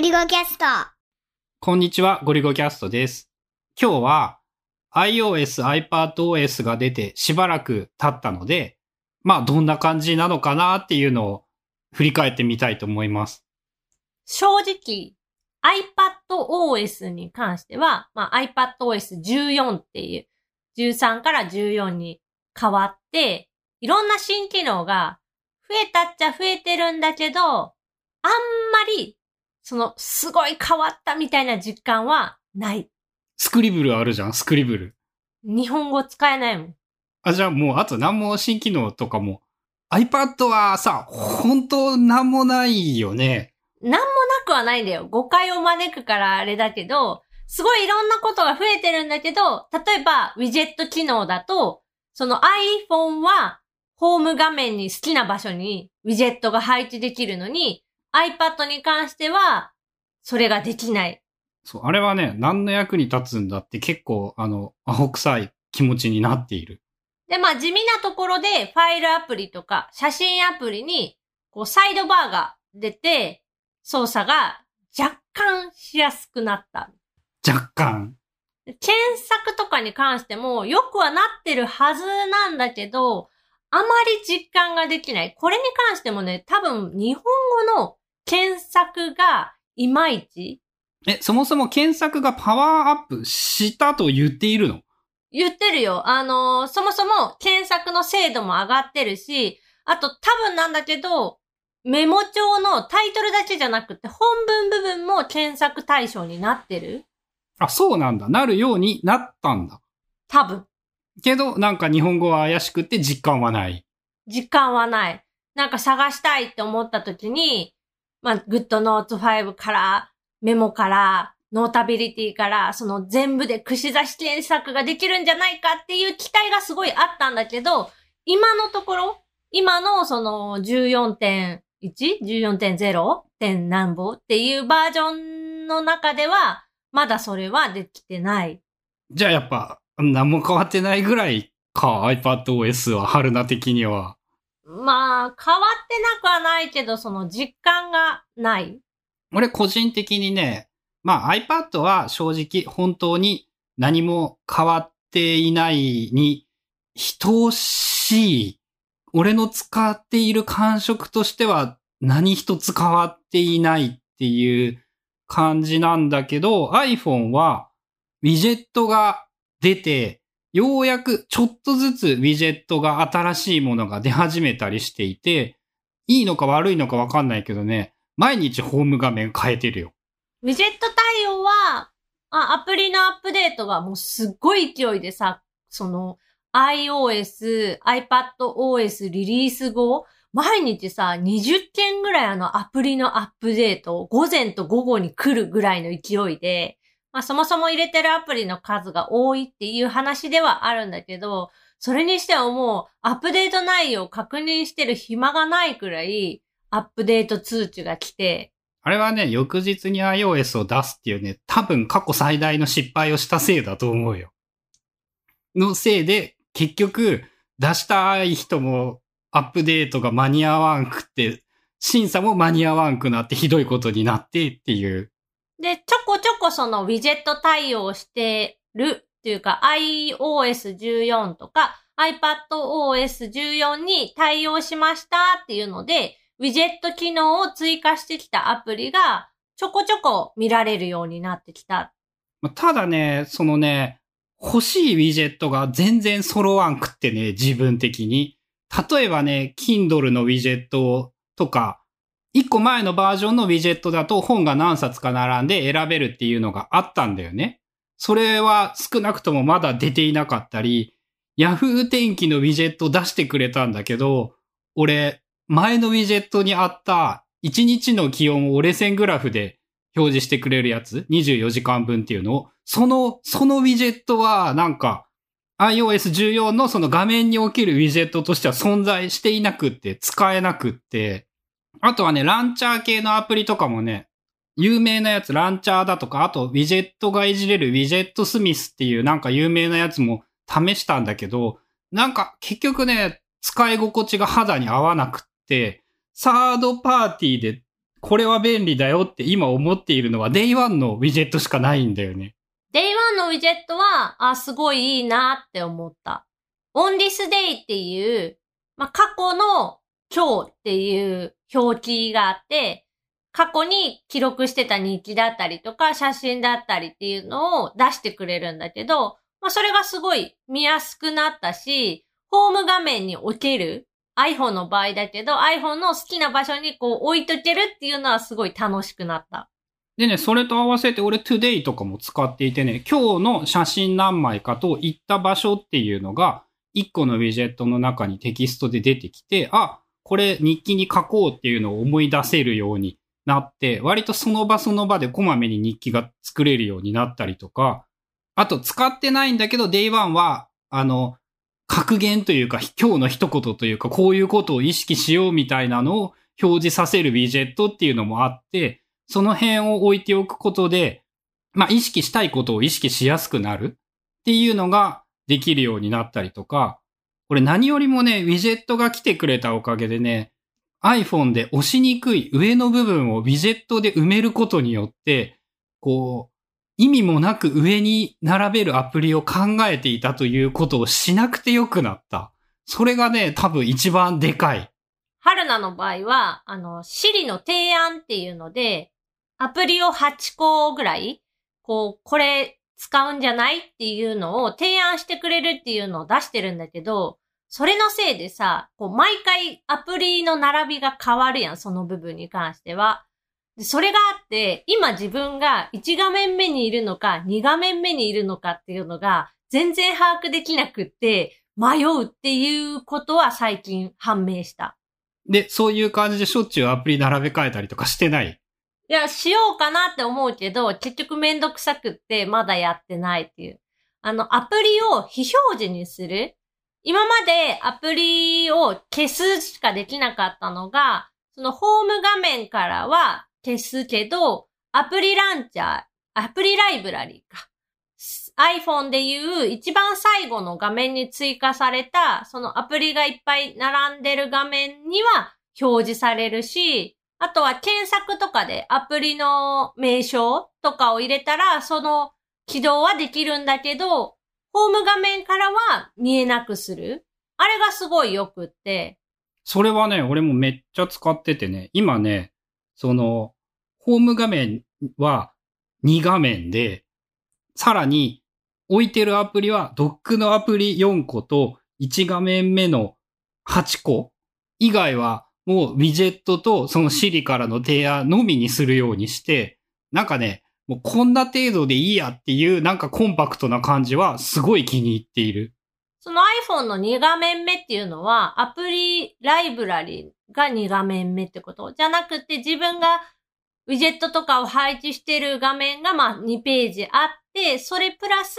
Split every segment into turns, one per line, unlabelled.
リゴキャスト。
こんにちは、ゴリゴキャストです。今日は iOS、iPadOS が出てしばらく経ったので、まあどんな感じなのかなっていうのを振り返ってみたいと思います。
正直、iPadOS に関しては、まあ、iPadOS14 っていう、13から14に変わって、いろんな新機能が増えたっちゃ増えてるんだけど、あんまり、その、すごい変わったみたいな実感はない。
スクリブルあるじゃん、スクリブル。
日本語使えないもん。
あ、じゃあもうあと何も新機能とかも。iPad はさ、本当なんもないよね。
なんもなくはないんだよ。誤解を招くからあれだけど、すごいいろんなことが増えてるんだけど、例えば、ウィジェット機能だと、その iPhone は、ホーム画面に好きな場所にウィジェットが配置できるのに、iPad に関しては、それができない。
そう、あれはね、何の役に立つんだって結構、あの、アホ臭い気持ちになっている。
で、まあ地味なところで、ファイルアプリとか、写真アプリに、こう、サイドバーが出て、操作が若干しやすくなった。
若干。
検索とかに関しても良くはなってるはずなんだけど、あまり実感ができない。これに関してもね、多分日本語の検索がいまいち？
え、そもそも検索がパワーアップしたと言っているの？
言ってるよ。あのーそもそも検索の精度も上がってるし、あと多分なんだけど、メモ帳のタイトルだけじゃなくて本文部分も検索対象になってる
あ、そうなんだ。なるようになったんだ。
多分。
けど、なんか日本語は怪しくて実感はない。
実感はない。なんか探したいって思った時に、まあ、GoodNotes 5から、メモから、ノータビリティから、その全部で串刺し検索ができるんじゃないかっていう期待がすごいあったんだけど、今のところ、今のその 14.1?14.0? 点何ぼっていうバージョンの中では、まだそれはできてない。
じゃあやっぱ、何も変わってないぐらいか、iPadOS は、春菜的には。
まあ、変わってなくはないけど、その実感がない。
俺個人的にね、まあ iPad は正直本当に何も変わっていないに等しい。俺の使っている感触としては何一つ変わっていないっていう感じなんだけど iPhone はウィジェットが出てようやくちょっとずつウィジェットが新しいものが出始めたりしていていいのか悪いのかわかんないけどね毎日ホーム画面変えてるよ。
ウィジェット対応は、アプリのアップデートがもうすっごい勢いでさ、その、iOS、iPadOS リリース後、毎日さ、20件ぐらいあのアプリのアップデート、午前と午後に来るぐらいの勢いで、まあそもそも入れてるアプリの数が多いっていう話ではあるんだけど、それにしてはもうアップデート内容を確認してる暇がないくらい、アップデート通知が来て、
あれはね、翌日に iOS を出すっていうね、多分過去最大の失敗をしたせいだと思うよ。のせいで、結局、出したい人もアップデートが間に合わんくって、審査も間に合わんくなってひどいことになってっていう。
で、ちょこちょこそのウィジェット対応してるっていうか iOS14 とか iPadOS14 に対応しましたっていうので、ウィジェット機能を追加してきたアプリがちょこちょこ見られるようになってきた。
ただね、そのね、欲しいウィジェットが全然揃わんくってね、自分的に。例えばね、Kindle のウィジェットとか、一個前のバージョンのウィジェットだと本が何冊か並んで選べるっていうのがあったんだよね。それは少なくともまだ出ていなかったり、Yahoo 天気のウィジェット出してくれたんだけど、俺、前のウィジェットにあった1日の気温を折れ線グラフで表示してくれるやつ、24時間分っていうのを、その、そのウィジェットはなんか iOS14 のその画面におけるウィジェットとしては存在していなくって、使えなくって、あとはね、ランチャー系のアプリとかもね、有名なやつ、ランチャーだとか、あと、ウィジェットがいじれるウィジェットスミスっていうなんか有名なやつも試したんだけど、なんか結局ね、使い心地が肌に合わなくって、サードパーティーでこれは便利だよって今思っているのは Day1 のウィジェットしかないんだよね。
Day1 のウィジェットは、あ、すごいいいなって思った。on this day っていう、まあ、過去の今日っていう表記があって、過去に記録してた日記だったりとか、写真だったりっていうのを出してくれるんだけど、まあ、それがすごい見やすくなったし、ホーム画面に置ける iPhone の場合だけど、iPhone の好きな場所にこう置いとけるっていうのはすごい楽しくなった。
でね、それと合わせて俺 Today とかも使っていてね、今日の写真何枚かと行った場所っていうのが、1個のウィジェットの中にテキストで出てきて、あ、これ日記に書こうっていうのを思い出せるようになって、割とその場その場でこまめに日記が作れるようになったりとか、あと使ってないんだけど Day1 は、あの、格言というか、今日の一言というか、こういうことを意識しようみたいなのを表示させるウィジェットっていうのもあって、その辺を置いておくことで、まあ意識したいことを意識しやすくなるっていうのができるようになったりとか、これ何よりもね、ウィジェットが来てくれたおかげでね、iPhone で押しにくい上の部分をウィジェットで埋めることによって、こう、意味もなく上に並べるアプリを考えていたということをしなくてよくなった。それがね、多分一番でかい。
春菜の場合は、あの、Siri の提案っていうので、アプリを8個ぐらい、こう、これ使うんじゃないっていうのを提案してくれるっていうのを出してるんだけど、それのせいでさ、こう、毎回アプリの並びが変わるやん、その部分に関しては。でそれがあって、今自分が1画面目にいるのか、2画面目にいるのかっていうのが、全然把握できなくって、迷うっていうことは最近判明した。
で、そういう感じでしょっちゅうアプリ並べ替えたりとかしてない？
いや、しようかなって思うけど、結局めんどくさくってまだやってないっていう。あの、アプリを非表示にする今までアプリを消すしかできなかったのが、そのホーム画面からは消すけど、アプリランチャー、アプリライブラリーか。iPhone でいう一番最後の画面に追加された、そのアプリがいっぱい並んでる画面には表示されるし、あとは検索とかでアプリの名称とかを入れたら、その起動はできるんだけど、ホーム画面からは見えなくする。あれがすごいよくって。
それはね、俺もめっちゃ使っててね、今ね、その、ホーム画面は2画面で、さらに置いてるアプリはドックのアプリ4個と1画面目の8個以外はもうウィジェットとその Siri からの提案のみにするようにして、なんかね、もうこんな程度でいいやっていうなんかコンパクトな感じはすごい気に入っている。
その iPhone の2画面目っていうのは、アプリライブラリが2画面目ってこと。じゃなくて、自分がウィジェットとかを配置してる画面がまあ2ページあって、それプラス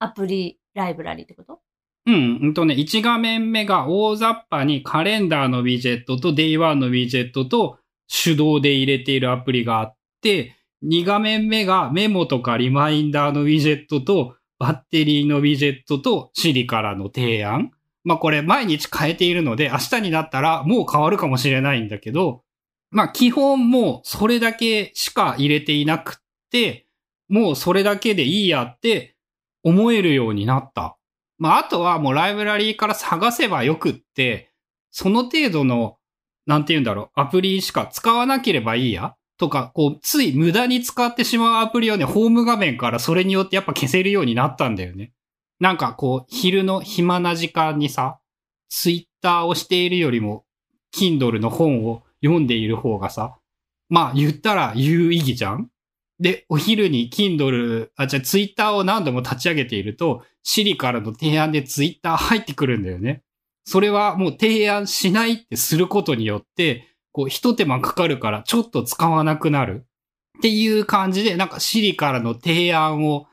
アプリライブラリってこと？
うん、うんとね、1画面目が大雑把にカレンダーのウィジェットと Day1 のウィジェットと手動で入れているアプリがあって、2画面目がメモとかリマインダーのウィジェットとバッテリーのウィジェットと Siri からの提案。まあこれ毎日変えているので明日になったらもう変わるかもしれないんだけど、まあ基本もうそれだけしか入れていなくって、もうそれだけでいいやって思えるようになった。まあ、あとはもうライブラリーから探せばよくって、その程度の、なんて言うんだろう、アプリしか使わなければいいやとか、こう、つい無駄に使ってしまうアプリをね、ホーム画面からそれによってやっぱ消せるようになったんだよね。なんかこう、昼の暇な時間にさ、ツイッターをしているよりも、Kindle の本を読んでいる方がさ、まあ言ったら有意義じゃんで、お昼に Kindle、あ、じゃあ Twitter を何度も立ち上げていると、Siri からの提案で Twitter 入ってくるんだよね。それはもう提案しないってすることによって、こう、一手間かかるからちょっと使わなくなる。っていう感じで、なんか Siri からの提案を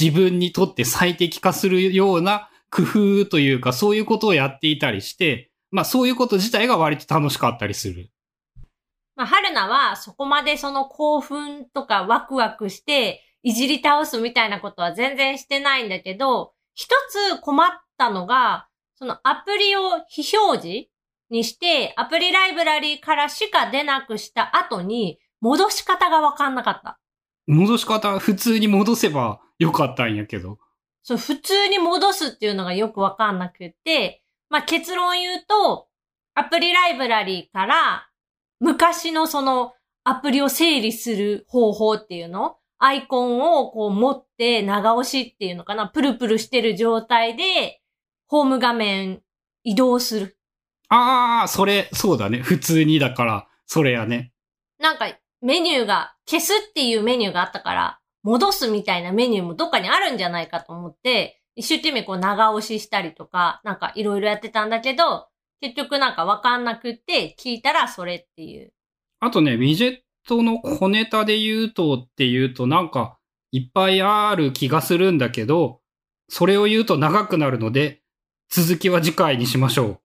自分にとって最適化するような工夫というか、そういうことをやっていたりして、まあそういうこと自体が割と楽しかったりする。
まあ、春菜はそこまでその興奮とかワクワクしていじり倒すみたいなことは全然してないんだけど、一つ困ったのが、そのアプリを非表示にして、アプリライブラリからしか出なくした後に、戻し方がわかんなかった。
戻し方、普通に戻せばよかったんやけど。
そう、普通に戻すっていうのがよくわかんなくって、まあ、結論言うと、アプリライブラリから昔のそのアプリを整理する方法っていうのアイコンをこう持って長押しっていうのかなプルプルしてる状態で、ホーム画面移動する。
ああ、それ、そうだね。普通にだから、それやね。
なんかメニューが消すっていうメニューがあったから、戻すみたいなメニューもどっかにあるんじゃないかと思って、一生懸命こう長押ししたりとか、なんかいろいろやってたんだけど、結局なんかわかんなくって、聞いたらそれっていう。
あとね、ウィジェットの小ネタで言うとっていうとなんかいっぱいある気がするんだけど、それを言うと長くなるので、続きは次回にしましょう。